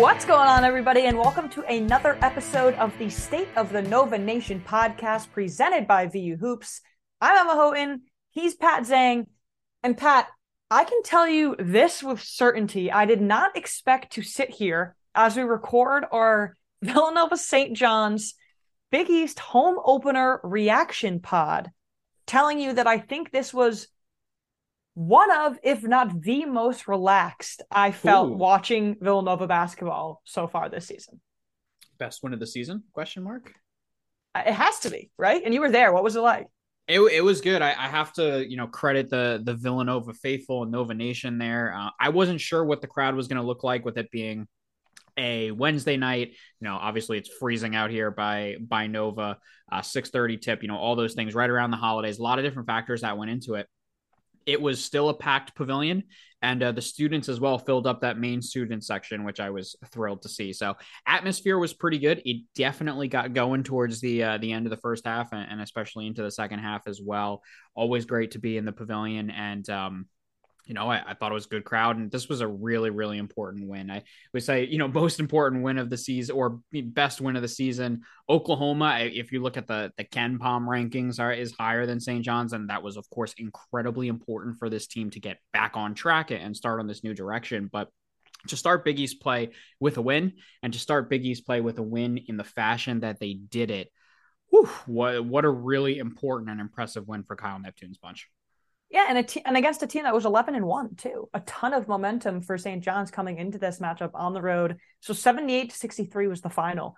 What's going on, everybody, and welcome to another episode of the State of the Nova Nation podcast presented by VU Hoops. I'm Emma Houghton. He's Pat Zhang. And Pat, I can tell you this with certainty. I did not expect to sit here as we record our Villanova St. John's Big East home opener reaction pod, telling you that I think this was one of, if not the most relaxed I felt Ooh. watching Villanova basketball so far this season. Best win of the season? Question mark. Uh, It has to be, right? And you were there. What was it like? It, it was good. I, I have to, you know, credit the the Villanova faithful and Nova Nation there. Uh, I wasn't sure what the crowd was going to look like with it being a Wednesday night. You know, obviously it's freezing out here by by Nova. Uh, Six thirty tip. You know, all those things right around the holidays. A lot of different factors that went into it. It was still a packed pavilion, and uh, the students as well filled up that main student section, which I was thrilled to see. So atmosphere was pretty good. It definitely got going towards the uh, the end of the first half, and, and especially into the second half as well. Always great to be in the pavilion, and um, you know, I, I thought it was a good crowd, and this was a really, really important win. I would say, you know, most important win of the season or best win of the season. Oklahoma, if you look at the the KenPom rankings, are is higher than St. John's, and that was, of course, incredibly important for this team to get back on track and start on this new direction. But to start Big East play with a win, and to start Big East play with a win in the fashion that they did it, whew, what what a really important and impressive win for Kyle Neptune's bunch. Yeah, and a te- and against a team that was 11 and 1 too. A ton of momentum for St. John's coming into this matchup on the road. So 78 to 63 was the final.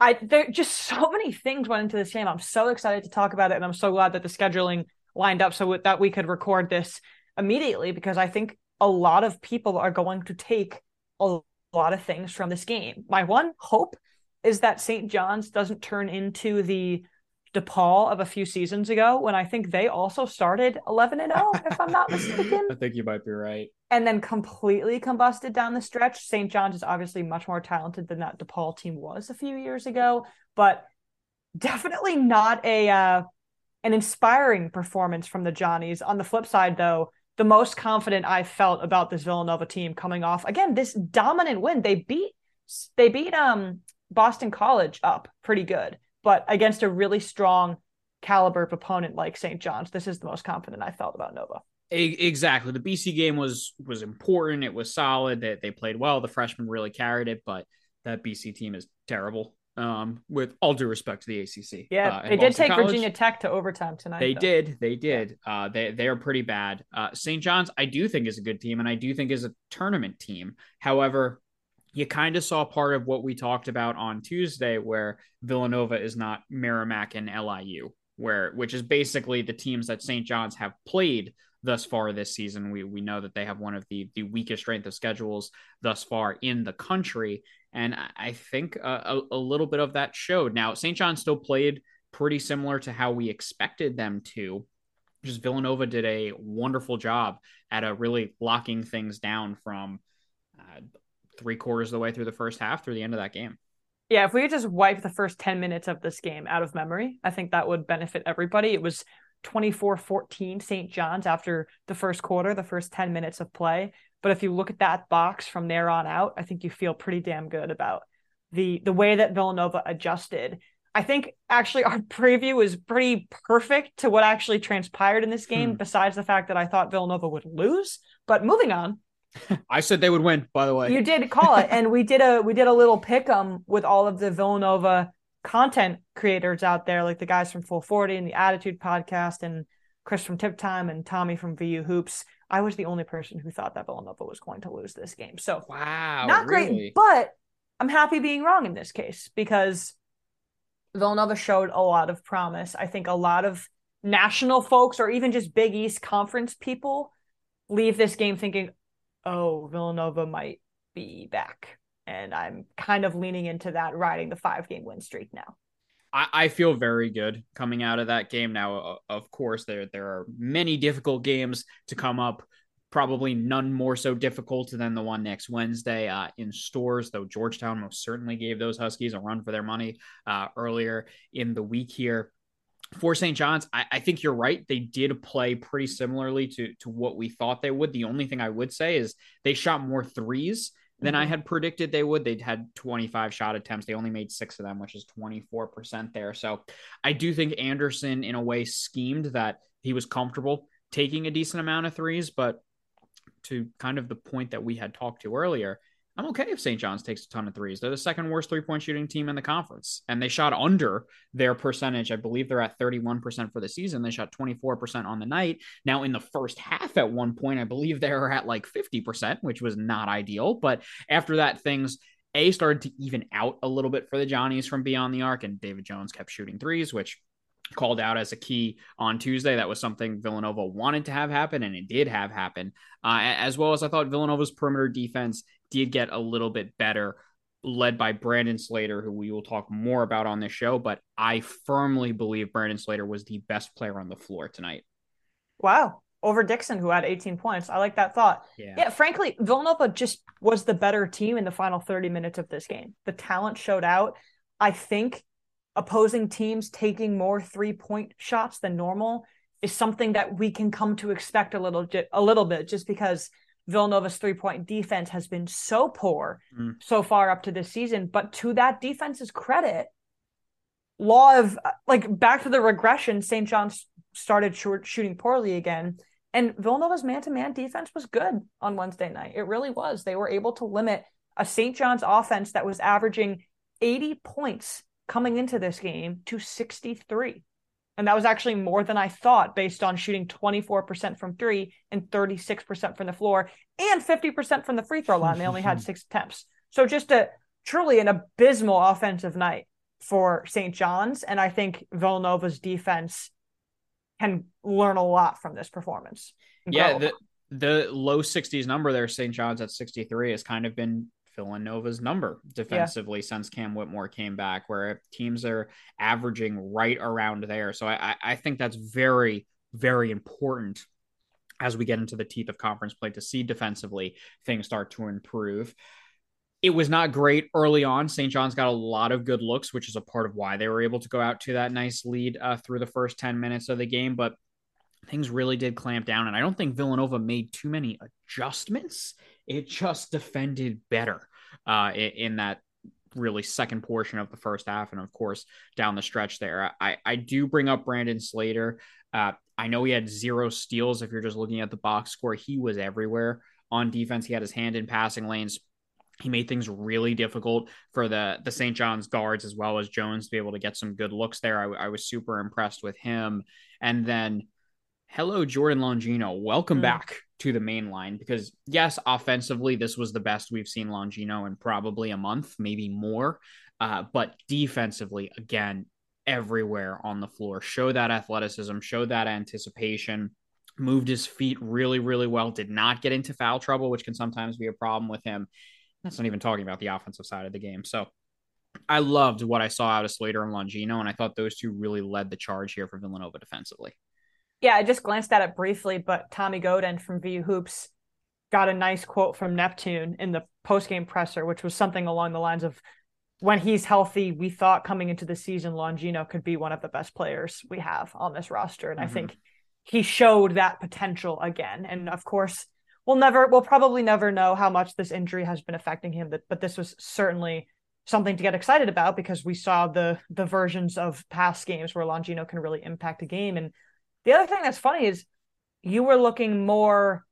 I there just so many things went into this game. I'm so excited to talk about it and I'm so glad that the scheduling lined up so that we could record this immediately because I think a lot of people are going to take a lot of things from this game. My one hope is that St. John's doesn't turn into the DePaul of a few seasons ago when I think they also started 11 and 0 if I'm not mistaken I think you might be right. and then completely combusted down the stretch. St. John's is obviously much more talented than that DePaul team was a few years ago, but definitely not a uh, an inspiring performance from the Johnnies. On the flip side, though, the most confident I felt about this Villanova team coming off again this dominant win. They beat they beat um Boston College up pretty good, but against a really strong caliber of opponent like St. John's, this is the most confident I felt about Nova. Exactly. The BC game was was important. It was solid. That they, played well. The freshmen really carried it, but that BC team is terrible. Um, with all due respect to the ACC. Yeah, Uh, they did Boston take College, Virginia Tech to overtime tonight. They though. did. They did. Uh, they they are pretty bad. Uh, St. John's, I do think is a good team, and I do think is a tournament team. However, you kind of saw part of what we talked about on Tuesday, where Villanova is not Merrimack and LIU, where which is basically the teams that St. John's have played thus far this season. We we know that they have one of the the weakest strength of schedules thus far in the country, and I, think a, a, little bit of that showed. Now St. John still played pretty similar to how we expected them to. Just Villanova did a wonderful job at a really locking things down from uh, three quarters of the way through the first half through the end of that game. Yeah, if we could just wipe the first 10 minutes of this game out of memory, I think that would benefit everybody. It was 24 14 St. John's after the first quarter, the first 10 minutes of play. But if you look at that box from there on out, I think you feel pretty damn good about the the way that Villanova adjusted. I think actually our preview is pretty perfect to what actually transpired in this game, Hmm. besides the fact that I thought Villanova would lose. But moving on, I said they would win, by the way. you did call it, and we did a we did a little pick 'em with all of the Villanova content creators out there, like the guys from Full Forty and the Attitude Podcast, and Chris from Tip Time and Tommy from VU Hoops. I was the only person who thought that Villanova was going to lose this game, so wow. not really? great. But I'm happy being wrong in this case because Villanova showed a lot of promise. I think a lot of national folks or even just Big East Conference people leave this game thinking, oh, Villanova might be back. And I'm kind of leaning into that, riding the five game win streak now. I, I feel very good coming out of that game. Now, of course, there there are many difficult games to come up. Probably none more so difficult than the one next Wednesday uh, in Storrs, though Georgetown most certainly gave those Huskies a run for their money uh, earlier in the week here. For St. John's, I, I think you're right. They did play pretty similarly to to what we thought they would. The only thing I would say is they shot more threes than mm-hmm. I had predicted they would. They'd had 25 shot attempts. They only made six of them, which is 24% there. So I do think Anderson, in a way, schemed that he was comfortable taking a decent amount of threes. But to kind of the point that we had talked to earlier, I'm okay if St. John's takes a ton of threes. They're the second worst three point shooting team in the conference, and they shot under their percentage. I believe they're at 31% for the season. They shot 24% on the night. Now, in the first half, at one point, I believe they were at like 50%, which was not ideal. But after that, things a started to even out a little bit for the Johnnies from beyond the arc, and David Jones kept shooting threes, which called out as a key on Tuesday. That was something Villanova wanted to have happen, and it did have happen. Uh, as well as I thought Villanova's perimeter defense did get a little bit better, led by Brandon Slater, who we will talk more about on this show. But I firmly believe Brandon Slater was the best player on the floor tonight. Wow. Over Dixon, who had 18 points. I like that thought. Yeah. yeah, frankly, Villanova just was the better team in the final 30 minutes of this game. The talent showed out. I think opposing teams taking more three point shots than normal is something that we can come to expect a little a little bit just because Villanova's three point defense has been so poor mm. so far up to this season. But to that defense's credit, law of like back to the regression, St. John's started short, shooting poorly again. And Villanova's man to man defense was good on Wednesday night. It really was. They were able to limit a St. John's offense that was averaging 80 points coming into this game to 63. And that was actually more than I thought based on shooting 24% from three and 36% from the floor and 50% from the free throw line. They only had six attempts. So just a truly an abysmal offensive night for St. John's. And I think Villanova's defense can learn a lot from this performance. Yeah, the, the low 60s number there, St. John's at 63, has kind of been Villanova's number defensively yeah. since Cam Whitmore came back, where teams are averaging right around there. So I, I think that's very, very important as we get into the teeth of conference play to see defensively things start to improve. It was not great early on. St. John's got a lot of good looks, which is a part of why they were able to go out to that nice lead uh, through the first 10 minutes of the game. But things really did clamp down. And I don't think Villanova made too many adjustments. It just defended better uh, in, that really second portion of the first half. And of course down the stretch there i i do bring up brandon slater. Uh, i know he had zero steals. If you're just looking at the box score he was everywhere on defense. He had his hand in passing lanes. He made things really difficult for the the st john's guards as well as jones to be able to get some good looks there. I, I was super impressed with him. And then hello jordan longino welcome mm. back to the main line because yes, offensively, this was the best we've seen Longino in probably a month, maybe more. Uh, but defensively, again, everywhere on the floor, show that athleticism, show that anticipation, moved his feet really, really well, did not get into foul trouble, which can sometimes be a problem with him. That's not even talking about the offensive side of the game. So I loved what I saw out of Slater and Longino, and I thought those two really led the charge here for Villanova defensively. Yeah, I just glanced at it briefly, but Tommy Godin from VU Hoops got a nice quote from Neptune in the postgame presser, which was something along the lines of when he's healthy, we thought coming into the season Longino could be one of the best players we have on this roster. And mm-hmm. I think he showed that potential again. And of course, we'll never we'll probably never know how much this injury has been affecting him, but, but this was certainly something to get excited about because we saw the the versions of past games where Longino can really impact a game. And the other thing that's funny is you were looking more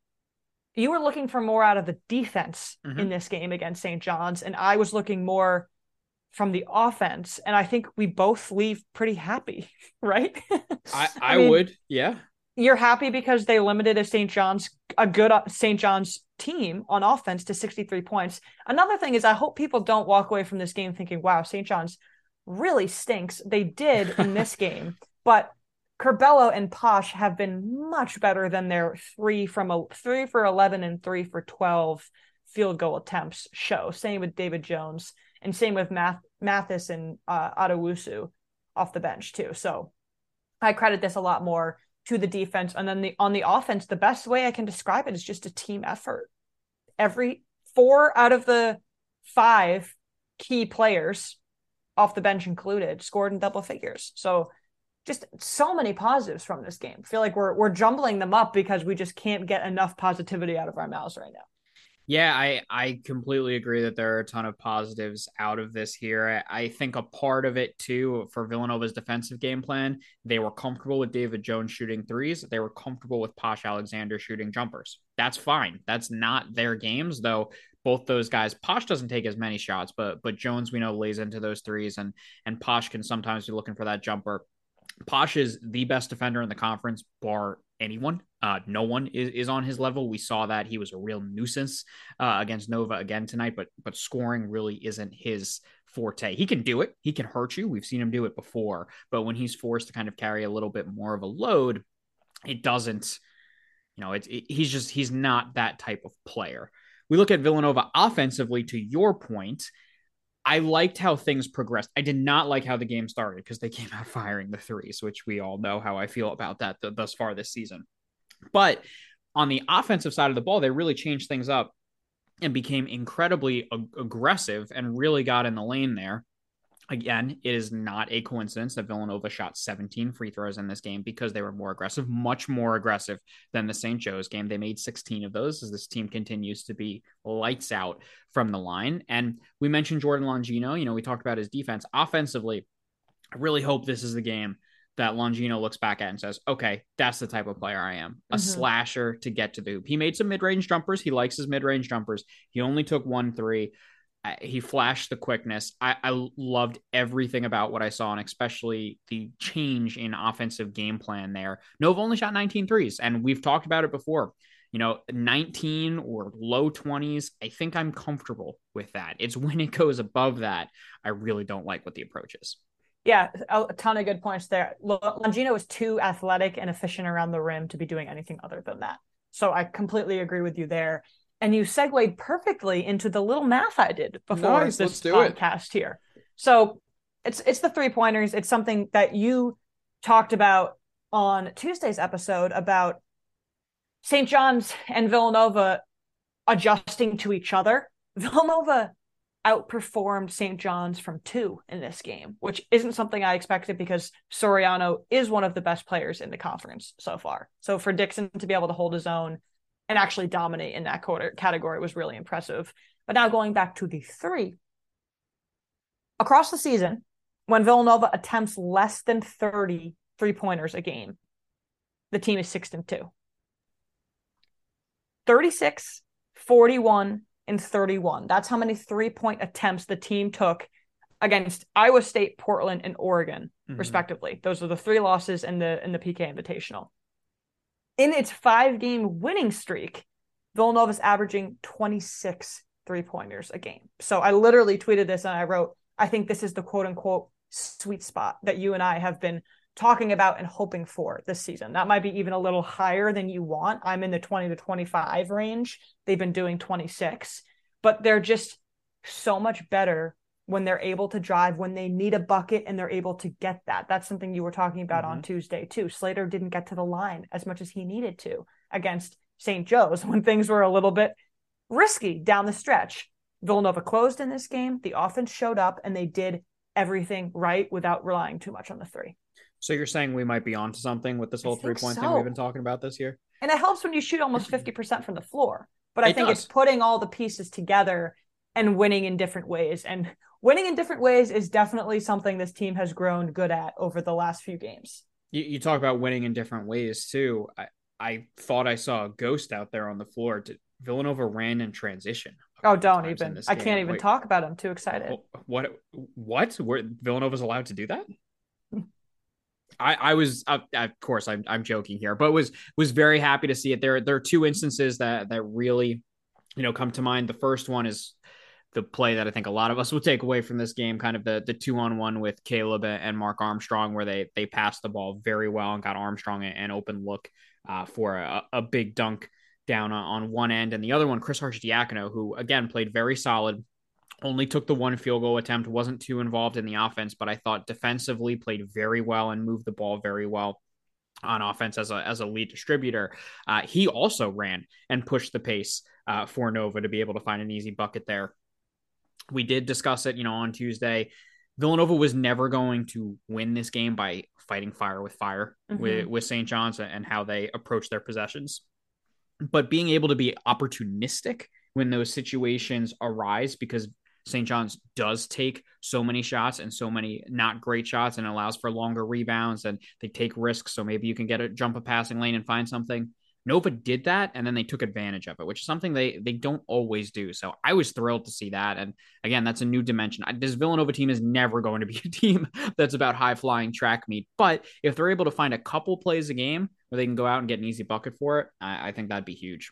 you were looking for more out of the defense mm-hmm. in this game against St. John's and I was looking more from the offense and I think we both leave pretty happy, right? I, I, I mean, would, yeah. You're happy because they limited a St. John's a good uh, St. John's team on offense to 63 points. Another thing is I hope people don't walk away from this game thinking, wow, St. John's really stinks. They did in this game, but Curbelo and Posh have been much better than their three from a three for 11 and three for 12 field goal attempts show. Same with David Jones and same with Math, Mathis and uh, Addae-Wusu off the bench too. So I credit this a lot more to the defense. And then the on the offense, the best way I can describe it is just a team effort. Every four out of the five key players off the bench included scored in double figures. So just so many positives from this game. I feel like we're we're jumbling them up because we just can't get enough positivity out of our mouths right now. Yeah, I, I completely agree that there are a ton of positives out of this here. I, I think a part of it too for Villanova's defensive game plan, they were comfortable with David Jones shooting threes. They were comfortable with Posh Alexander shooting jumpers. That's fine. That's not their games, though. Both those guys, Posh doesn't take as many shots, but but Jones we know lays into those threes, and and Posh can sometimes be looking for that jumper. Posh is the best defender in the conference, bar anyone. Uh, no one is, is on his level. We saw that he was a real nuisance uh, against Nova again tonight, but but scoring really isn't his forte. He can do it. He can hurt you. We've seen him do it before, but when he's forced to kind of carry a little bit more of a load, it doesn't. You know, it's it, he's just he's not that type of player. We look at Villanova offensively. To your point, I liked how things progressed. I did not like how the game started because they came out firing the threes, which we all know how I feel about that th- thus far this season. But on the offensive side of the ball, they really changed things up and became incredibly ag- aggressive and really got in the lane there. Again, it is not a coincidence that Villanova shot 17 free throws in this game because they were more aggressive, much more aggressive than the St. Joe's game. They made 16 of those as this team continues to be lights out from the line. And we mentioned Jordan Longino. You know, we talked about his defense offensively. I really hope this is the game that Longino looks back at and says, okay, that's the type of player I am a mm-hmm. slasher to get to the hoop. He made some mid range jumpers. He likes his mid range jumpers. He only took one three he flashed the quickness. I, I, loved everything about what I saw, and especially the change in offensive game plan there. Nova only shot 19 threes, and we've talked about it before. You know, 19 or low 20s, I think I'm comfortable with that. It's when it goes above that, I really don't like what the approach is. Yeah, a ton of good points there. Longino is too athletic and efficient around the rim to be doing anything other than that. So I completely agree with you there and you segued perfectly into the little math I did before nice, this podcast it. here. So it's it's the three pointers. It's something that you talked about on Tuesday's episode about St. John's and Villanova adjusting to each other. Villanova outperformed St. John's from two in this game, which isn't something I expected because Soriano is one of the best players in the conference so far. So for Dixon to be able to hold his own and actually dominate in that quarter category was really impressive. But now going back to the three, across the season, when Villanova attempts less than 30 three pointers a game, the team is six and two. 36, 41, and 31. That's how many three point attempts the team took against Iowa State, Portland, and Oregon, mm-hmm. respectively. Those are the three losses in the in the PK Invitational in its five game winning streak, Villanova's averaging 26 three pointers a game. So I literally tweeted this and I wrote, I think this is the quote unquote sweet spot that you and I have been talking about and hoping for this season. That might be even a little higher than you want. I'm in the 20 to 25 range. They've been doing 26, but they're just so much better when they're able to drive, when they need a bucket and they're able to get that. That's something you were talking about mm-hmm. on Tuesday too. Slater didn't get to the line as much as he needed to against St. Joe's when things were a little bit risky down the stretch. Villanova closed in this game. The offense showed up and they did everything right without relying too much on the three. So you're saying we might be onto something with this whole three point so. thing we've been talking about this year? And it helps when you shoot almost 50% from the floor. But I it think does. it's putting all the pieces together and winning in different ways. And winning in different ways is definitely something this team has grown good at over the last few games. You, you talk about winning in different ways too. I, I thought I saw a ghost out there on the floor. Villanova ran in transition. Oh, don't even. I can't even Wait, talk about. I'm too excited. What? What? Where Villanova's allowed to do that? I, I was uh, of course I'm I'm joking here, but was was very happy to see it. There there are two instances that that really you know come to mind. The first one is the play that I think a lot of us will take away from this game, kind of the the two on one with Caleb and Mark Armstrong, where they they passed the ball very well and got Armstrong an open look uh, for a, a, big dunk down on one end, and the other one, Chris Arcidiacono, who again played very solid. Only took the one field goal attempt, wasn't too involved in the offense, but I thought defensively played very well and moved the ball very well on offense as a as a lead distributor. Uh, he also ran and pushed the pace uh, for Nova to be able to find an easy bucket there we did discuss it, you know, on Tuesday. Villanova was never going to win this game by fighting fire with fire mm-hmm. with, with St. John's and how they approach their possessions. But being able to be opportunistic when those situations arise because St. John's does take so many shots and so many not great shots and allows for longer rebounds and they take risks. So maybe you can get a jump a passing lane and find something. Nova did that and then they took advantage of it, which is something they they don't always do. So I was thrilled to see that. And again, that's a new dimension. This Villanova team is never going to be a team that's about high flying track meet. But if they're able to find a couple plays a game where they can go out and get an easy bucket for it, I, I think that'd be huge.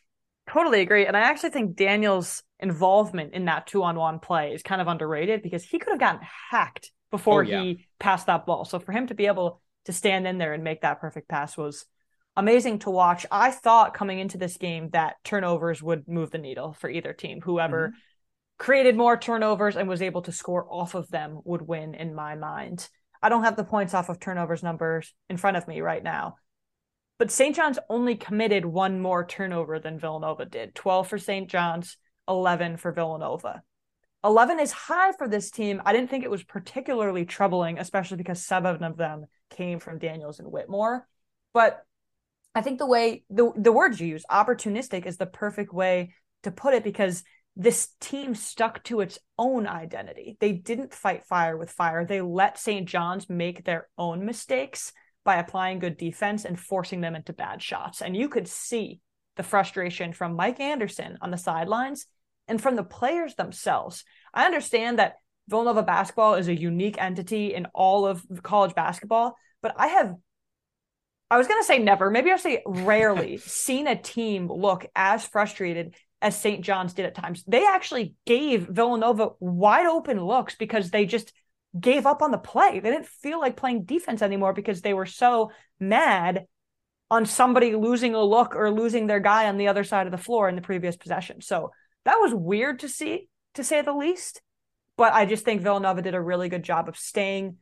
Totally agree. And I actually think Daniel's involvement in that two on one play is kind of underrated because he could have gotten hacked before oh, yeah. he passed that ball. So for him to be able to stand in there and make that perfect pass was amazing to watch. I thought coming into this game that turnovers would move the needle for either team. Whoever mm-hmm. created more turnovers and was able to score off of them would win in my mind. I don't have the points off of turnovers numbers in front of me right now. But St. John's only committed one more turnover than Villanova did 12 for St. John's, 11 for Villanova. 11 is high for this team. I didn't think it was particularly troubling, especially because seven of them came from Daniels and Whitmore. But I think the way the the words you use, opportunistic, is the perfect way to put it because this team stuck to its own identity. They didn't fight fire with fire. They let St. John's make their own mistakes by applying good defense and forcing them into bad shots. And you could see the frustration from Mike Anderson on the sidelines and from the players themselves. I understand that Villanova basketball is a unique entity in all of college basketball, but I have I was going to say never, maybe I'll say rarely seen a team look as frustrated as St. John's did at times. They actually gave Villanova wide open looks because they just gave up on the play. They didn't feel like playing defense anymore because they were so mad on somebody losing a look or losing their guy on the other side of the floor in the previous possession. So that was weird to see, to say the least. But I just think Villanova did a really good job of staying,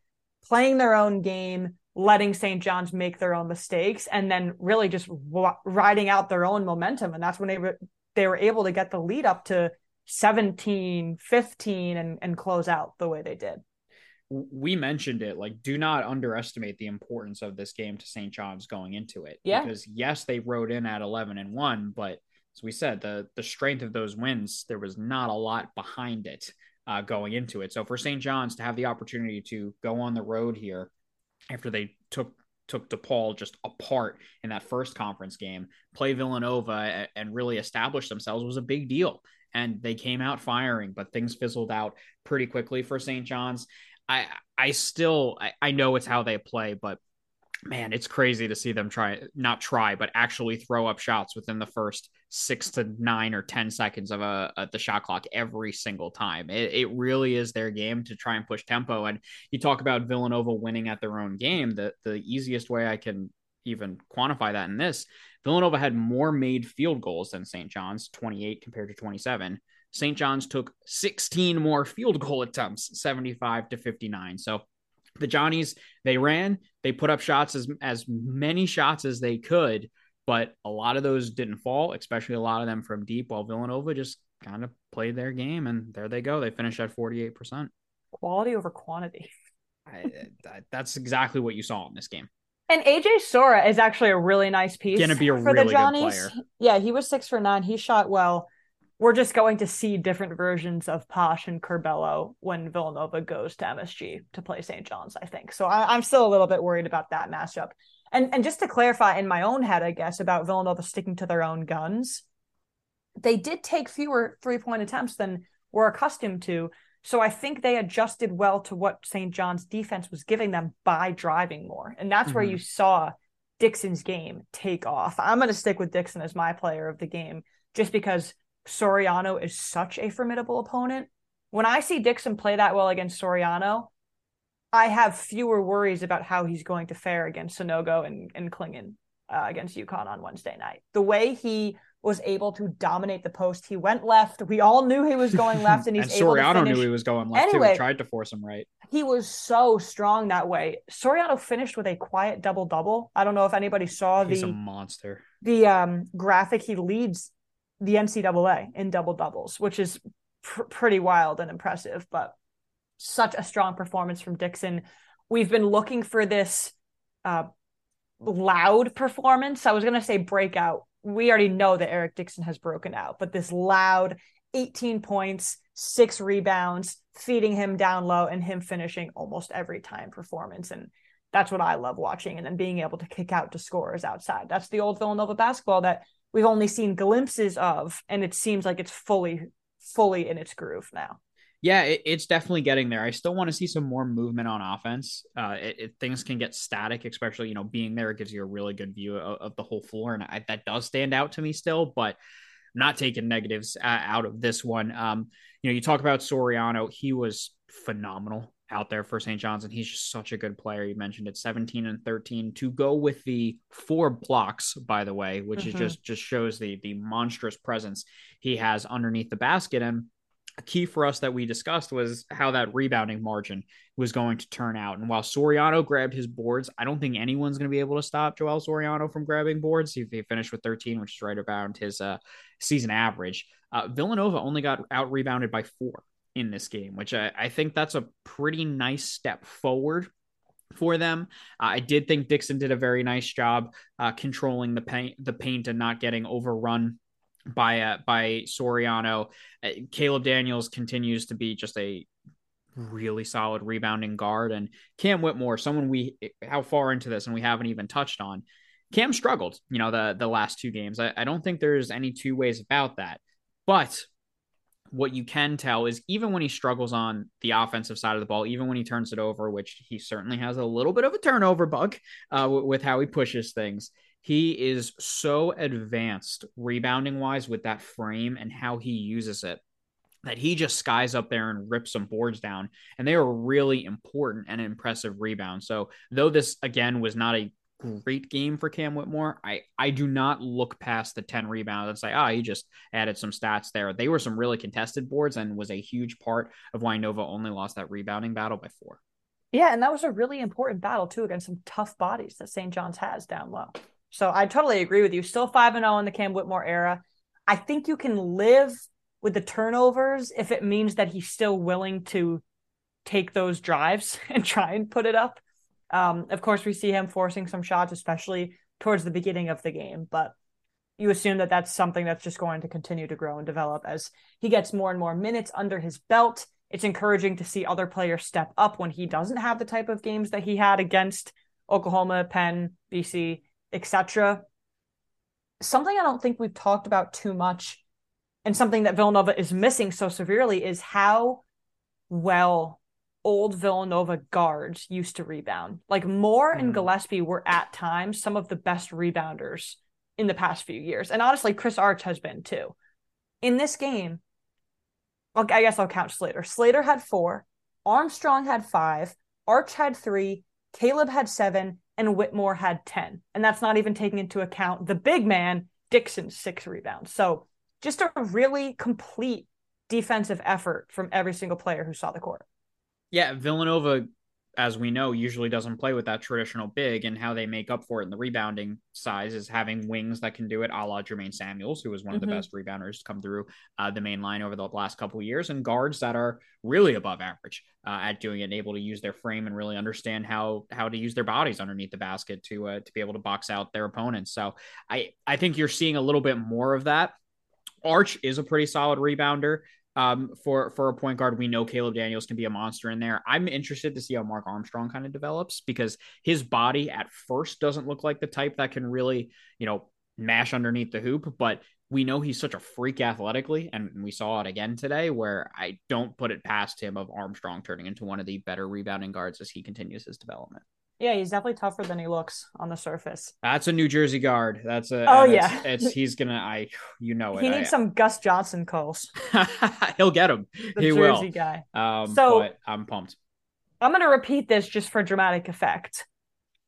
playing their own game, letting St. John's make their own mistakes, and then really just w- riding out their own momentum. And that's when they were they were able to get the lead up to 17, 15, and, and close out the way they did. We mentioned it. Like, do not underestimate the importance of this game to St. John's going into it. Yeah. Because yes, they rode in at 11 and 1, but as we said, the the strength of those wins, there was not a lot behind it uh, going into it. So for St. John's to have the opportunity to go on the road here after they took took DePaul just apart in that first conference game, play Villanova and really establish themselves was a big deal. And they came out firing, but things fizzled out pretty quickly for St. John's. I I still I, I know it's how they play, but man, it's crazy to see them try not try, but actually throw up shots within the first six to nine or ten seconds of a, a the shot clock every single time. It, it really is their game to try and push tempo. And you talk about Villanova winning at their own game. The the easiest way I can even quantify that in this, Villanova had more made field goals than St. John's, 28 compared to 27. St. John's took 16 more field goal attempts, 75 to 59. So the Johnnies, they ran, they put up shots as as many shots as they could, but a lot of those didn't fall, especially a lot of them from deep, while Villanova just kind of played their game and there they go. They finished at 48%. Quality over quantity. I, that's exactly what you saw in this game. And AJ Storr is actually a really nice piece. Gonna be a for really the Johnnies. good player. Yeah, he was six for nine. He shot well we're just going to see different versions of Posh and Curbelo when Villanova goes to MSG to play St. John's, I think. So I, am still a little bit worried about that matchup. And and just to clarify in my own head, I guess, about Villanova sticking to their own guns, they did take fewer three point attempts than we're accustomed to. So I think they adjusted well to what St. John's defense was giving them by driving more. And that's mm-hmm. where you saw Dixon's game take off. I'm going to stick with Dixon as my player of the game just because Soriano is such a formidable opponent. When I see Dixon play that well against Soriano, I have fewer worries about how he's going to fare against Sanogo and, and Clingan uh, against UConn on Wednesday night. The way he was able to dominate the post, he went left. We all knew he was going left, and he's and Soriano knew he was going left anyway, too. He tried to force him right. He was so strong that way. Soriano finished with a quiet double double. I don't know if anybody saw he's the monster. The um, graphic he leads the NCAA in double doubles, which is pr- pretty wild and impressive. But such a strong performance from Dixon. We've been looking for this uh, loud performance. I was going to say breakout we already know that Eric Dixon has broken out, but this loud 18 points, six rebounds, feeding him down low, and him finishing almost every time performance. And that's what I love watching. And then being able to kick out to scorers outside. That's the old Villanova basketball that we've only seen glimpses of. And it seems like it's fully, fully in its groove now. Yeah, it, it's definitely getting there. I still want to see some more movement on offense. Uh, it, it, things can get static, especially you know being there. It gives you a really good view of, of the whole floor, and I, that does stand out to me still. But I'm not taking negatives uh, out of this one. Um, you know, you talk about Soriano; he was phenomenal out there for St. John's, and he's just such a good player. You mentioned it, 17 and 13 to go with the four blocks, by the way, which mm-hmm. is just just shows the the monstrous presence he has underneath the basket and key for us that we discussed was how that rebounding margin was going to turn out. And while Soriano grabbed his boards, I don't think anyone's going to be able to stop Joel Soriano from grabbing boards. He, he finished with 13, which is right around his uh, season average. Uh, Villanova only got out rebounded by four in this game, which I, I think that's a pretty nice step forward for them. Uh, I did think Dixon did a very nice job uh, controlling the paint, the paint, and not getting overrun by uh, by Soriano. Uh, Caleb Daniels continues to be just a really solid rebounding guard, and Cam Whitmore, someone we how far into this and we haven't even touched on. Cam struggled, you know, the the last two games. I, I don't think there's any two ways about that, but what you can tell is even when he struggles on the offensive side of the ball, even when he turns it over, which he certainly has a little bit of a turnover bug uh, with how he pushes things, he is so advanced rebounding wise with that frame and how he uses it that he just skies up there and rips some boards down. And they are really important and impressive rebounds. So, though this again was not a great game for Cam Whitmore, I, I do not look past the 10 rebounds and say, ah, oh, he just added some stats there. They were some really contested boards and was a huge part of why Nova only lost that rebounding battle by four. Yeah, and that was a really important battle too against some tough bodies that St. John's has down low. So I totally agree with you. Still 5 and 0 in the Cam Whitmore era. I think you can live with the turnovers if it means that he's still willing to take those drives and try and put it up. Um, of course, we see him forcing some shots, especially towards the beginning of the game, but you assume that that's something that's just going to continue to grow and develop as he gets more and more minutes under his belt. It's encouraging to see other players step up when he doesn't have the type of games that he had against Oklahoma, Penn, BC, etc. Something I don't think we've talked about too much, and something that Villanova is missing so severely, is how well old Villanova guards used to rebound. Like Moore mm. and Gillespie were at times some of the best rebounders in the past few years. And honestly, Chris Arch has been too. In this game, I guess I'll count Slater. Slater had four, Armstrong had five, Arch had three, Caleb had seven, and Whitmore had 10. And that's not even taking into account the big man, Dixon's six rebounds. So just a really complete defensive effort from every single player who saw the court. Yeah, Villanova as we know, usually doesn't play with that traditional big, and how they make up for it in the rebounding size is having wings that can do it, a la Jermaine Samuels, who was one mm-hmm. of the mm-hmm. best rebounders to come through uh, the main line over the last couple of years, and guards that are really above average uh, at doing it, and able to use their frame and really understand how how to use their bodies underneath the basket to uh, to be able to box out their opponents. So I I think you're seeing a little bit more of that. Arch is a pretty solid rebounder um, for for a point guard. We know Caleb Daniels can be a monster in there. I'm interested to see how Mark Armstrong kind of develops because his body at first doesn't look like the type that can really, you know, mash underneath the hoop, but we know he's such a freak athletically, and we saw it again today. Where I don't put it past him of Armstrong turning into one of the better rebounding guards as he continues his development. Yeah, he's definitely tougher than he looks on the surface. That's a New Jersey guard. That's a oh yeah. It's, it's, he's gonna I you know it. He needs I, some Gus Johnson calls. He'll get him. The he Jersey will. guy. Um, so I'm pumped. I'm gonna repeat this just for dramatic effect.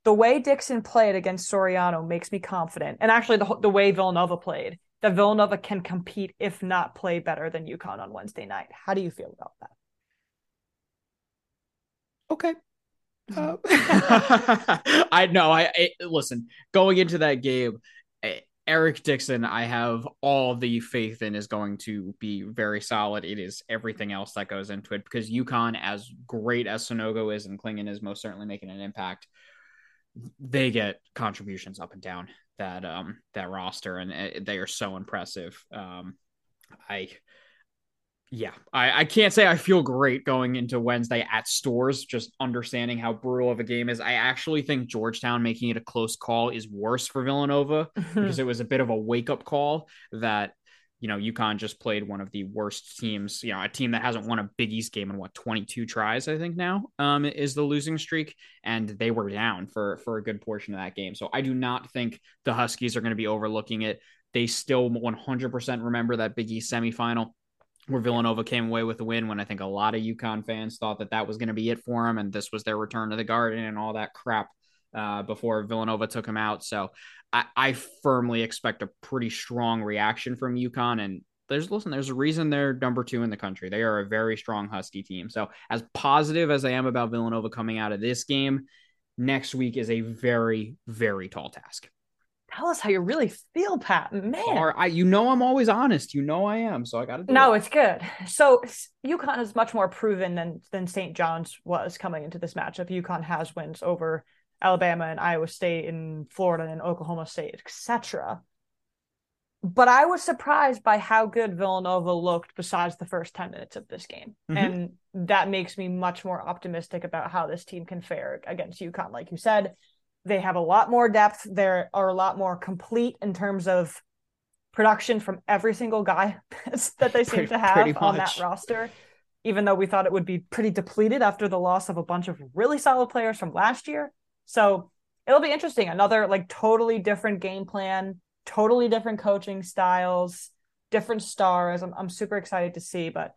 The way Dixon played against Soriano makes me confident, and actually the the way Villanova played, that Villanova can compete if not play better than UConn on Wednesday night. How do you feel about that? Okay. Uh, I know. I, I, listen. Going into that game, eh, Eric Dixon, I have all the faith in is going to be very solid. It is everything else that goes into it because UConn, as great as Sanogo is and Clingan is most certainly making an impact, they get contributions up and down that um that roster, and uh, they are so impressive. Um, I yeah, I, I can't say I feel great going into Wednesday at Storrs, just understanding how brutal of a game is. I actually think Georgetown making it a close call is worse for Villanova because it was a bit of a wake up call that, you know, UConn just played one of the worst teams, you know, a team that hasn't won a Big East game in what, 22 tries, I think now um, is the losing streak. And they were down for, for a good portion of that game. So I do not think the Huskies are going to be overlooking it. They still 100% remember that Big East semifinal where Villanova came away with a win when I think a lot of UConn fans thought that that was going to be it for them and this was their return to the garden and all that crap uh, before Villanova took him out. So I, I, firmly expect a pretty strong reaction from UConn. And there's listen, there's a reason they're number two in the country. They are a very strong Husky team. So as positive as I am about Villanova coming out of this game, next week is a very, very tall task tell us how you really feel, Pat. Man, or I, you know, I'm always honest. You know, I am. So I got to. No, it. it's good. So UConn is much more proven than than St. John's was coming into this matchup. UConn has wins over Alabama and Iowa State and Florida and Oklahoma State, etc. But I was surprised by how good Villanova looked besides the first 10 minutes of this game. Mm-hmm. And that makes me much more optimistic about how this team can fare against UConn. Like you said, they have a lot more depth. They are a lot more complete in terms of production from every single guy that they seem pretty, to have on that roster. Even though we thought it would be pretty depleted after the loss of a bunch of really solid players from last year. So it'll be interesting. Another like totally different game plan, totally different coaching styles, different stars. I'm, I'm super excited to see, but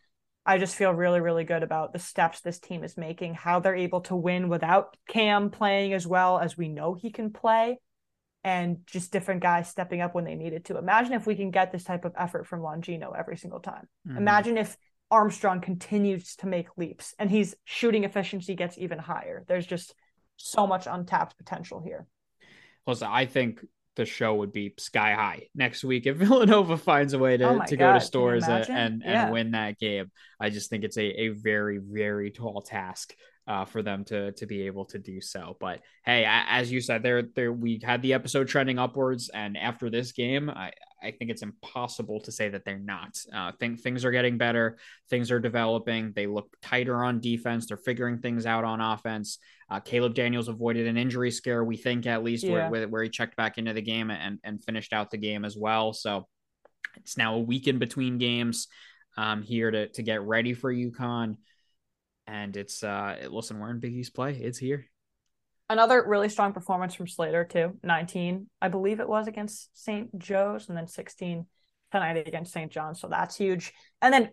I just feel really, really good about the steps this team is making, how they're able to win without Cam playing as well as we know he can play, and just different guys stepping up when they needed to. Imagine if we can get this type of effort from Longino every single time. Mm-hmm. Imagine if Armstrong continues to make leaps and he's shooting efficiency gets even higher. There's just so much untapped potential here. Plus, I think the show would be sky high next week if Villanova finds a way to, oh to go to Storrs and and, yeah. win that game. I just think it's a, a very very tall task uh, for them to to be able to do so. But hey, as you said, there there we had the episode trending upwards, and after this game, I I think it's impossible to say that they're not. Uh, think things are getting better, things are developing. They look tighter on defense. They're figuring things out on offense. Uh, Caleb Daniels avoided an injury scare, we think at least, yeah. where, where he checked back into the game and and finished out the game as well. So it's now a week in between games um, here to to get ready for UConn. And it's uh listen we're in big east play. It's here. Another really strong performance from slater too. 19 i believe it was against st joe's and then 16 tonight against st john so that's huge. And then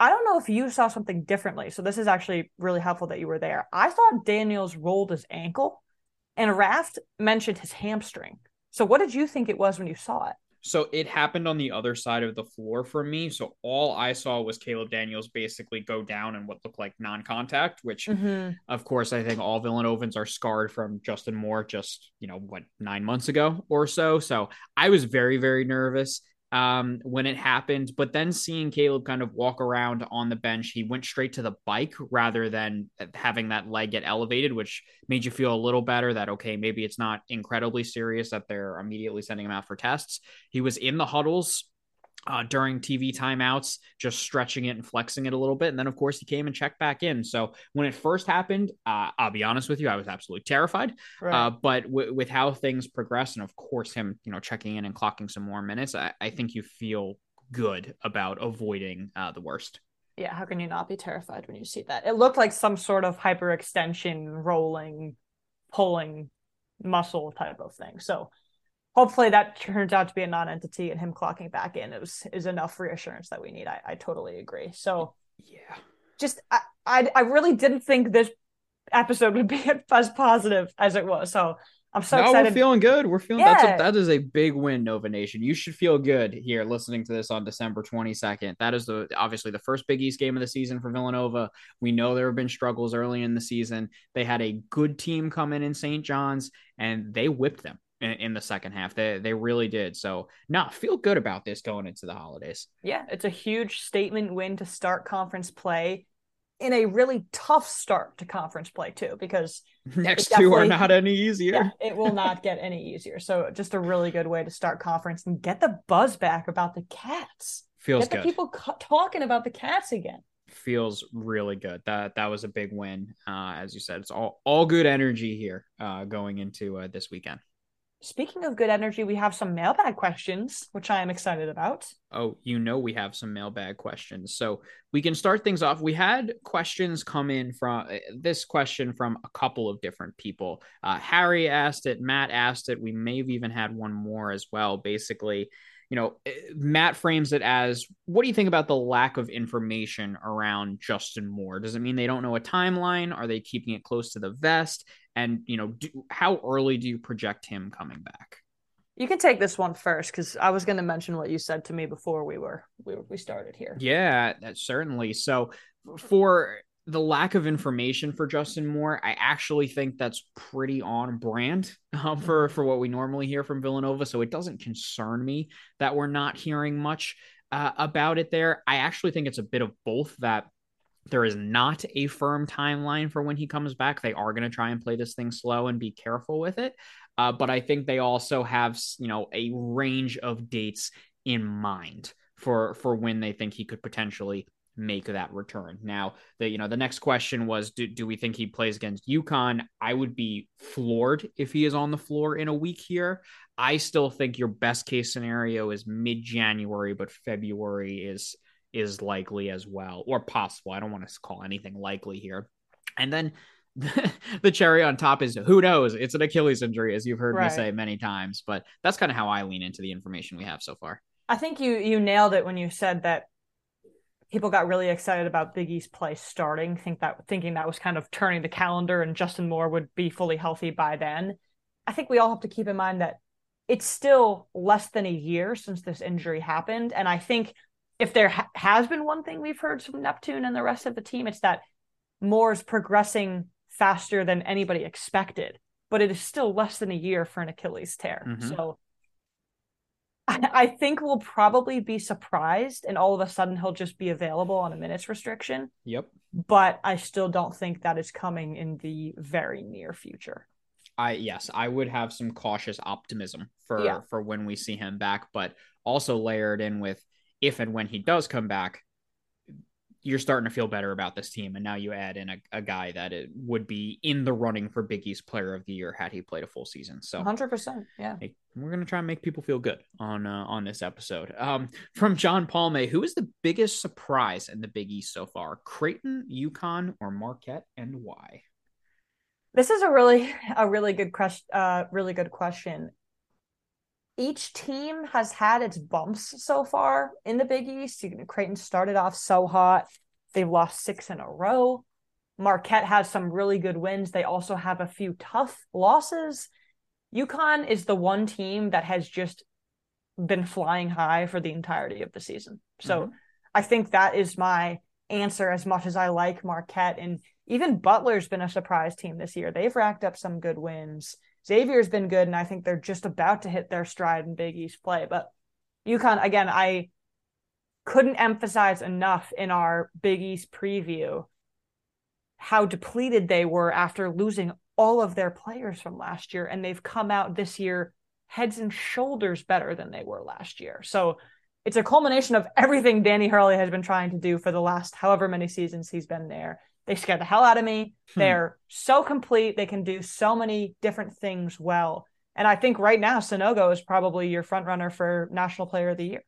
i don't know if you saw something differently so this is actually really helpful that you were there i thought daniels rolled his ankle and raft mentioned his hamstring so what did you think it was when you saw it so it happened on the other side of the floor for me. So all I saw was Caleb Daniels basically go down in what looked like non contact, which, mm-hmm. of course, I think all Villanovans are scarred from Justin Moore just, you know, what, nine months ago or so. So I was very, very nervous um, when it happened. But then seeing Caleb kind of walk around on the bench, he went straight to the bike rather than having that leg get elevated, which made you feel a little better that, okay, maybe it's not incredibly serious that they're immediately sending him out for tests. He was in the huddles uh, during TV timeouts, just stretching it and flexing it a little bit. And then, of course, he came and checked back in. So when it first happened, uh, I'll be honest with you, I was absolutely terrified. Right. Uh, but w- with how things progress, and of course, him, you know, checking in and clocking some more minutes, I, I think you feel good about avoiding uh, the worst. Yeah, how can you not be terrified when you see that? It looked like some sort of hyperextension, rolling, pulling muscle type of thing. So hopefully that turns out to be a non-entity and him clocking back in is is enough reassurance that we need. I, I totally agree. So yeah, just I, I, I really didn't think this episode would be as positive as it was. So I'm so no, excited. We're feeling good. We're feeling yeah. that's a, that is a big win, Nova Nation. You should feel good here listening to this on December 22nd. That is the obviously the first Big East game of the season for Villanova. We know there have been struggles early in the season. They had a good team come in in St. John's and they whipped them in, in, the second half. They they really did. So, no, feel good about this going into the holidays. Yeah, it's a huge statement win to start conference play. in a really tough start to conference play too, because next two are not any easier. Yeah, it will not get any easier. So just a really good way to start conference and get the buzz back about the cats. Feels get good. the people talking about the cats again. Feels really good. That that was a big win. Uh, as you said, it's all all good energy here uh, going into uh, this weekend. Speaking of good energy, we have some mailbag questions, which I am excited about. Oh, you know, we have some mailbag questions. So we can start things off. We had questions come in from uh, this question from a couple of different people. Uh, Harry asked it, Matt asked it. We may have even had one more as well. Basically, you know, eh, Matt frames it as what do you think about the lack of information around Justin Moore? Does it mean they don't know a timeline? Are they keeping it close to the vest? And, you know, do, how early do you project him coming back? You can take this one first because I was going to mention what you said to me before we were we, we started here. Yeah, certainly. So for the lack of information for Justin Moore, I actually think that's pretty on brand um, for for what we normally hear from Villanova. So it doesn't concern me that we're not hearing much uh, about it there. I actually think it's a bit of both that there is not a firm timeline for when he comes back. They are going to try and play this thing slow and be careful with it. Uh, but I think they also have, you know, a range of dates in mind for for when they think he could potentially make that return. Now, the you know the next question was, do, do we think he plays against UConn? I would be floored if he is on the floor in a week here. I still think your best case scenario is mid January, but February is is likely as well, or possible. I don't want to call anything likely here. And then the cherry on top is who knows? It's an Achilles injury, as you've heard right. me say many times. But that's kind of how I lean into the information we have so far. I think you you nailed it when you said that people got really excited about Big East play starting, think that thinking that was kind of turning the calendar and Justin Moore would be fully healthy by then. I think we all have to keep in mind that it's still less than a year since this injury happened, and I think if there ha- has been one thing we've heard from Neptune and the rest of the team, it's that Moore's progressing faster than anybody expected, but it is still less than a year for an Achilles tear. Mm-hmm. So I, I think we'll probably be surprised and all of a sudden he'll just be available on a minutes restriction. Yep. But I still don't think that is coming in the very near future. I yes, I would have some cautious optimism for yeah. for when we see him back, but also layered in with if and when he does come back, you're starting to feel better about this team. And now you add in a, a guy that it would be in the running for Big East Player of the Year had he played a full season. So 100%. Yeah. We're going to try and make people feel good on uh, on this episode. Um, from John Palme, who is the biggest surprise in the Big East so far? Creighton, UConn, or Marquette, and why? This is a really a really good question. Uh, really good question each team has had its bumps so far in the Big East. Creighton started off so hot. They've lost six in a row. Marquette has some really good wins. They also have a few tough losses. UConn is the one team that has just been flying high for the entirety of the season. So mm-hmm. I think that is my answer as much as I like Marquette. And even Butler's been a surprise team this year. They've racked up some good wins. Xavier's been good, and I think they're just about to hit their stride in Big East play. But UConn, again, I couldn't emphasize enough in our Big East preview how depleted they were after losing all of their players from last year. And they've come out this year heads and shoulders better than they were last year. So it's a culmination of everything Danny Hurley has been trying to do for the last however many seasons he's been there. They scare the hell out of me. Hmm. They're so complete. They can do so many different things well. And I think right now, Sanogo is probably your front runner for National Player of the Year.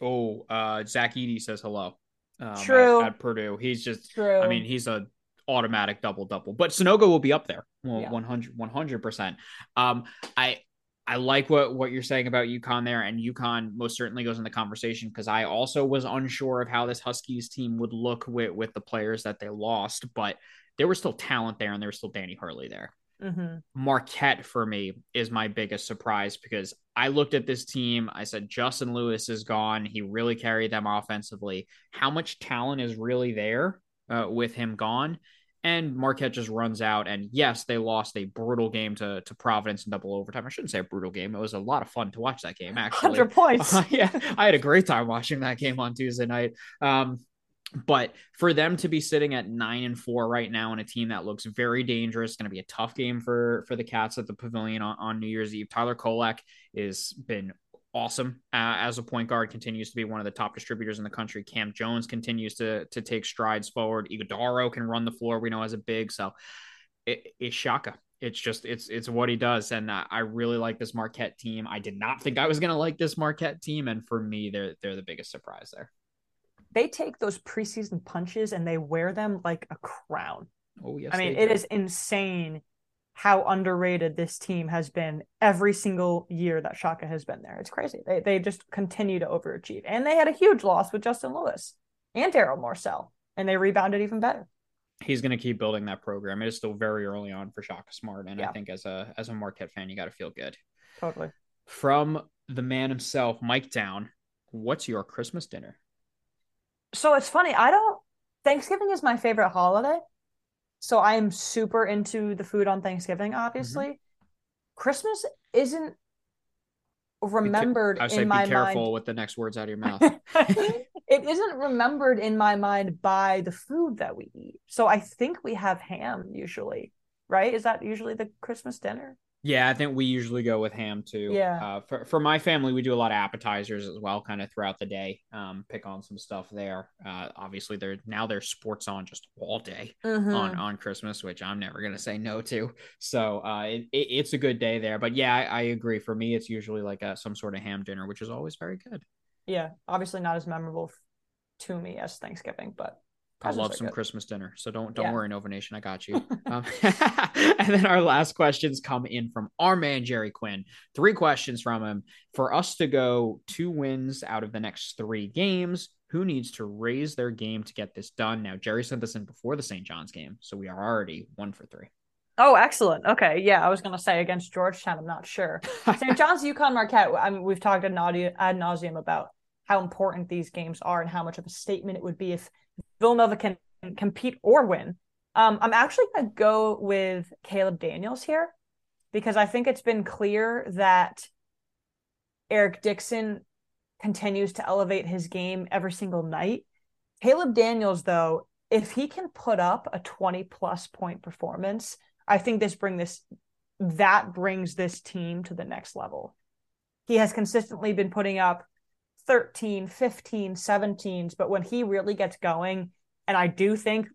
Oh, uh, Zach Edey says hello. Um, True. At, at, Purdue. He's just, True. I mean, he's a automatic double double, but Sanogo will be up there. Well, yeah. 100 percent. Um, I I like what what you're saying about UConn there, and UConn most certainly goes in the conversation because I also was unsure of how this Huskies team would look with with the players that they lost, but there was still talent there, and there was still Danny Hurley there. Mm-hmm. Marquette for me is my biggest surprise because I looked at this team. I said Justin Lewis is gone. He really carried them offensively. How much talent is really there uh, with him gone? And Marquette just runs out. And yes, they lost a brutal game to, to Providence in double overtime. I shouldn't say a brutal game. It was a lot of fun to watch that game, actually. 100 points. Uh, yeah, I had a great time watching that game on Tuesday night. Um, but for them to be sitting at nine and four right now in a team that looks very dangerous, going to be a tough game for for the Cats at the Pavilion on, on New Year's Eve. Tyler Kolek has been awesome uh, as a point guard. Continues to be one of the top distributors in the country. Cam Jones continues to to take strides forward. Ighodaro can run the floor. We know as a big, so it, it's Shaka. It's just it's it's what he does, and uh, I really like this Marquette team. I did not think I was going to like this Marquette team, and for me, they're they're the biggest surprise there they take those preseason punches and they wear them like a crown. Oh yes. I mean, it is insane how underrated this team has been every single year that Shaka has been there. It's crazy. They they just continue to overachieve. And they had a huge loss with Justin Lewis and Daryl Morsell, and they rebounded even better. He's going to keep building that program. It is still very early on for Shaka Smart, and yeah. I think as a as a Marquette fan, you got to feel good. Totally. From the man himself, Mike Down. What's your Christmas dinner? so it's funny. I don't. Thanksgiving is my favorite holiday, so I am super into the food on Thanksgiving. Obviously, mm-hmm. Christmas isn't remembered say in my mind. be careful mind. with the next words out of your mouth. it isn't remembered in my mind by the food that we eat. So I think we have ham usually, right? Is that usually the Christmas dinner? Yeah, I think we usually go with ham too. Yeah. Uh, for for my family, we do a lot of appetizers as well, kind of throughout the day. Um, pick on some stuff there. Uh, obviously, they're now there's sports on just all day mm-hmm. on on Christmas, which I'm never gonna say no to. So uh, it, it, it's a good day there. But yeah, I, I agree. For me, it's usually like a, some sort of ham dinner, which is always very good. Yeah, obviously not as memorable to me as Thanksgiving, but I love some good. Christmas dinner. So don't don't yeah. worry, Nova Nation, I got you. um, and then our last questions come in from our man Jerry Quinn. Three questions from him for us to go two wins out of the next three games. Who needs to raise their game to get this done? Now Jerry sent this in before the St. John's game, so we are already one for three. Oh, excellent. Okay, yeah, I was gonna say against Georgetown. I'm not sure. St. John's, UConn, Marquette. I mean, we've talked ad nauseum about how important these games are and how much of a statement it would be if Villanova can compete or win. Um, I'm actually going to go with Caleb Daniels here because I think it's been clear that Eric Dixon continues to elevate his game every single night. Caleb Daniels, though, if he can put up a 20 plus point performance, I think this bring this that brings this team to the next level. He has consistently been putting up 13, 15, 17s. But when he really gets going, and I do think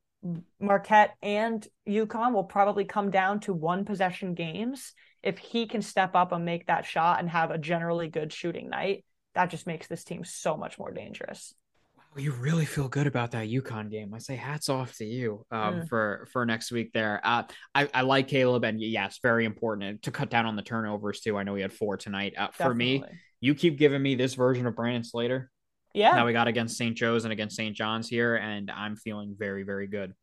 Marquette and UConn will probably come down to one possession games. If he can step up and make that shot and have a generally good shooting night, that just makes this team so much more dangerous. Wow, you really feel good about that UConn game. I say hats off to you um, mm. for for next week there. Uh, I, I like Caleb, and yes, very important to cut down on the turnovers too. I know he had four tonight. Uh, for me, you keep giving me this version of Brandon Slater. Yeah. That we got against St. Joe's and against St. John's here. And I'm feeling very, very good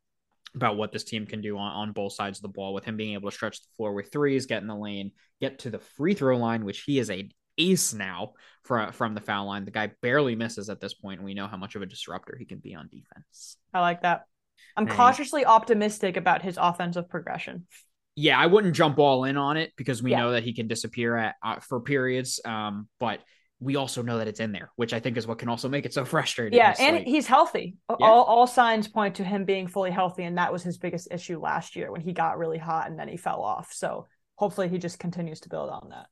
about what this team can do on, on both sides of the ball with him being able to stretch the floor with threes, get in the lane, get to the free throw line, which he is a ace now from from the foul line. The guy barely misses at this point, and we know how much of a disruptor he can be on defense. I like that. I'm and cautiously optimistic about his offensive progression yeah, I wouldn't jump all in on it because we yeah. know that he can disappear at uh, for periods. Um, but we also know that it's in there, which I think is what can also make it so frustrating. Yeah, and like, he's healthy. Yeah. All all signs point to him being fully healthy, and that was his biggest issue last year when he got really hot and then he fell off. So hopefully he just continues to build on that.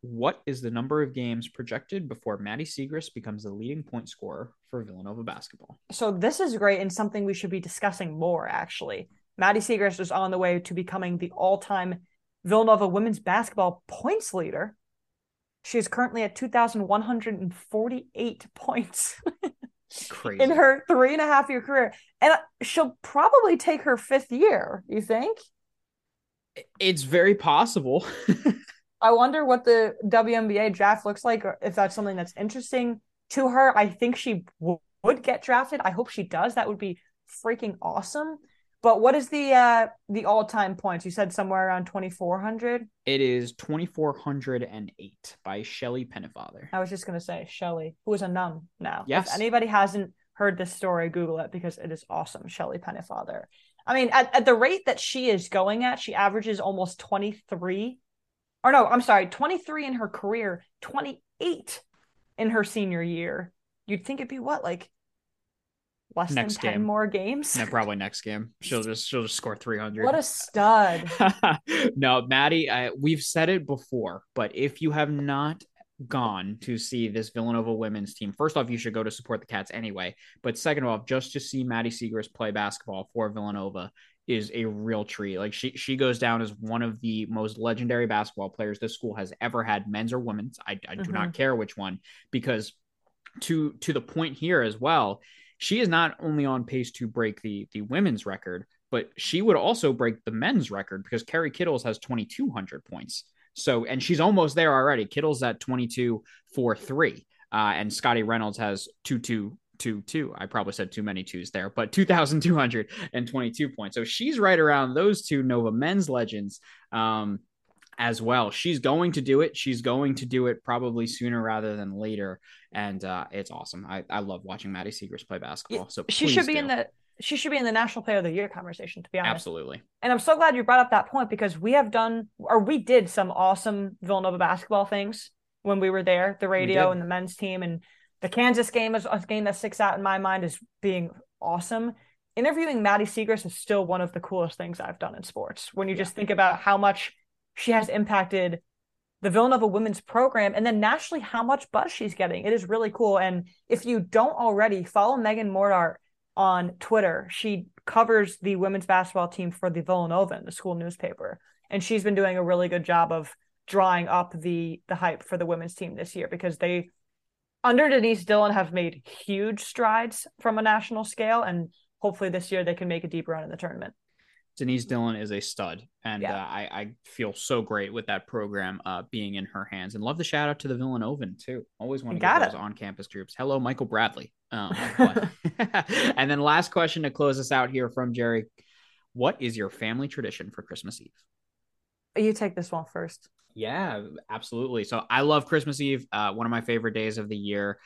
What is the number of games projected before Maddy Siegrist becomes the leading point scorer for Villanova basketball? So this is great and something we should be discussing more actually. Maddy Siegrist is on the way to becoming the all-time Villanova women's basketball points leader. She is currently at 2,148 points Crazy. in her three and a half year career. And uh, she'll probably take her fifth year, you think? It's very possible. I wonder what the WNBA draft looks like, or if that's something that's interesting to her. I think she w- would get drafted. I hope she does. That would be freaking awesome. But what is the uh the all time points? You said somewhere around twenty four hundred. It is twenty four hundred and eight by Shelly Pennefather. I was just gonna say Shelly, who is a nun now. Yes. If anybody hasn't heard this story, Google it because it is awesome. Shelly Pennefather. I mean, at, at the rate that she is going at, she averages almost twenty three. Or no, I'm sorry, twenty three in her career, twenty eight in her senior year. You'd think it'd be what like less next than 10 game. more games. Yeah, probably next game. She'll just she'll just score 300. What a stud. no, Maddy, I, we've said it before, but if you have not gone to see this Villanova women's team, first off, you should go to support the Cats anyway. But second off, just to see Maddy Siegrist play basketball for Villanova is a real treat. Like she she goes down as one of the most legendary basketball players this school has ever had, men's or women's. I, I mm-hmm. do not mm-hmm. care which one, because to to the point here as well, she is not only on pace to break the the women's record, but she would also break the men's record because Kerry Kittles has 2,200 points. So, and she's almost there already. Kittle's at 22 for three. Uh, and Scottie Reynolds has two two two two. I probably said too many twos there, but 2,222 points. So she's right around those two Nova men's legends um, as well. She's going to do it. She's going to do it probably sooner rather than later. And uh, it's awesome. I, I love watching Maddy Siegrist play basketball. So she should be do. in the she should be in the National Player of the Year conversation, to be honest. Absolutely. And I'm so glad you brought up that point because we have done, or we did some awesome Villanova basketball things when we were there, the radio and the men's team. And the Kansas game is a game that sticks out in my mind as being awesome. Interviewing Maddy Siegrist is still one of the coolest things I've done in sports. When you yeah. just think about how much she has impacted the Villanova women's program and then nationally how much buzz she's getting. It is really cool. And if you don't already, follow Megan Mortart on Twitter. She covers the women's basketball team for the Villanovan, the school newspaper, and she's been doing a really good job of drawing up the the hype for the women's team this year because they under Denise Dillon have made huge strides from a national scale and hopefully this year they can make a deep run in the tournament. Denise Dillon is a stud, and yeah. uh, I, I feel so great with that program uh, being in her hands. And love the shout out to the Villanovan too. Always want to get those on campus groups. Hello, Michael Bradley. Um, and then last question to close us out here from Jerry: What is your family tradition for Christmas Eve? You take this one first. Yeah, absolutely. So I love Christmas Eve. Uh, one of my favorite days of the year.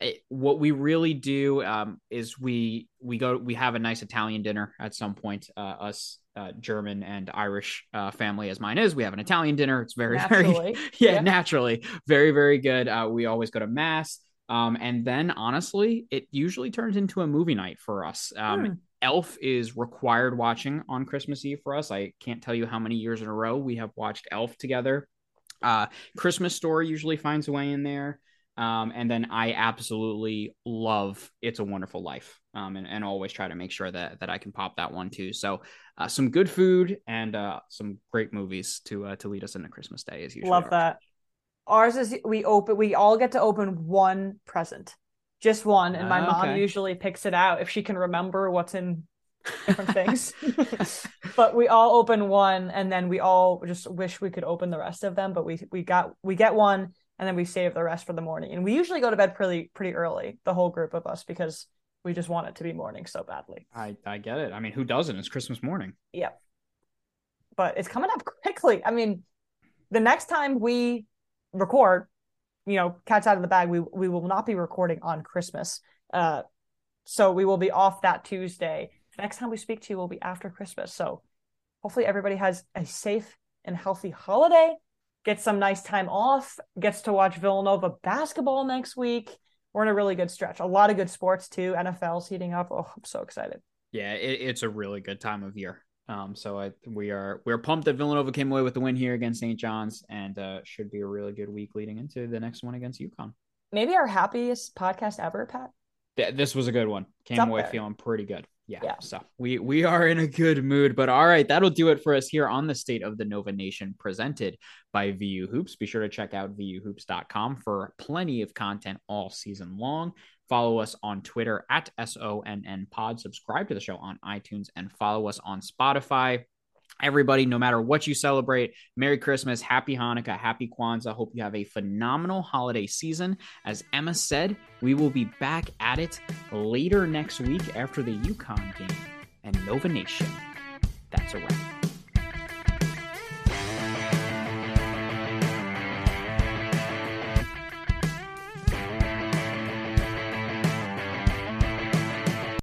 It, what we really do um, is we we go we have a nice Italian dinner at some point. Uh, us uh, German and Irish uh, family as mine is, we have an Italian dinner. It's very naturally. very yeah, yeah, naturally very very good. Uh, we always go to mass, um, and then honestly, it usually turns into a movie night for us. Um, hmm. Elf is required watching on Christmas Eve for us. I can't tell you how many years in a row we have watched Elf together. Uh, Christmas Story usually finds a way in there. Um, and then I absolutely love It's a Wonderful Life um, and, and always try to make sure that, that I can pop that one too. So uh, some good food and uh, some great movies to uh, to lead us into Christmas Day as usual. Love that. Ours is we open we all get to open one present, just one, and my mom okay. usually picks it out if she can remember what's in different things. but we all open one, and then we all just wish we could open the rest of them. But we we got we get one and then we save the rest for the morning. And we usually go to bed pretty pretty early, the whole group of us, because we just want it to be morning so badly. I I get it. I mean, who doesn't? It's Christmas morning. Yeah. But it's coming up quickly. I mean, the next time we record, you know, cats out of the bag, we we will not be recording on Christmas. Uh so we will be off that Tuesday. The next time we speak to you will be after Christmas. So hopefully everybody has a safe and healthy holiday gets some nice time off, gets to watch Villanova basketball next week. We're in a really good stretch. A lot of good sports too. NFL's heating up. Oh, I'm so excited. Yeah, it, it's a really good time of year. Um, so I we are we're pumped that Villanova came away with the win here against St. John's, and uh, should be a really good week leading into the next one against UConn. Maybe our happiest podcast ever, Pat. Yeah, this was a good one. Came away there. feeling pretty good yeah, yeah. So we we are in a good mood. But all right, that'll do it for us here on the State of the Nova Nation, presented by VU Hoops. Be sure to check out vuhoops.com for plenty of content all season long. Follow us on Twitter at SONN Pod. Subscribe to the show on iTunes and follow us on Spotify everybody, no matter what you celebrate, Merry Christmas, Happy Hanukkah, Happy Kwanzaa. Hope you have a phenomenal holiday season. As Emma said, we will be back at it later next week after the UConn game and Nova Nation. That's a wrap.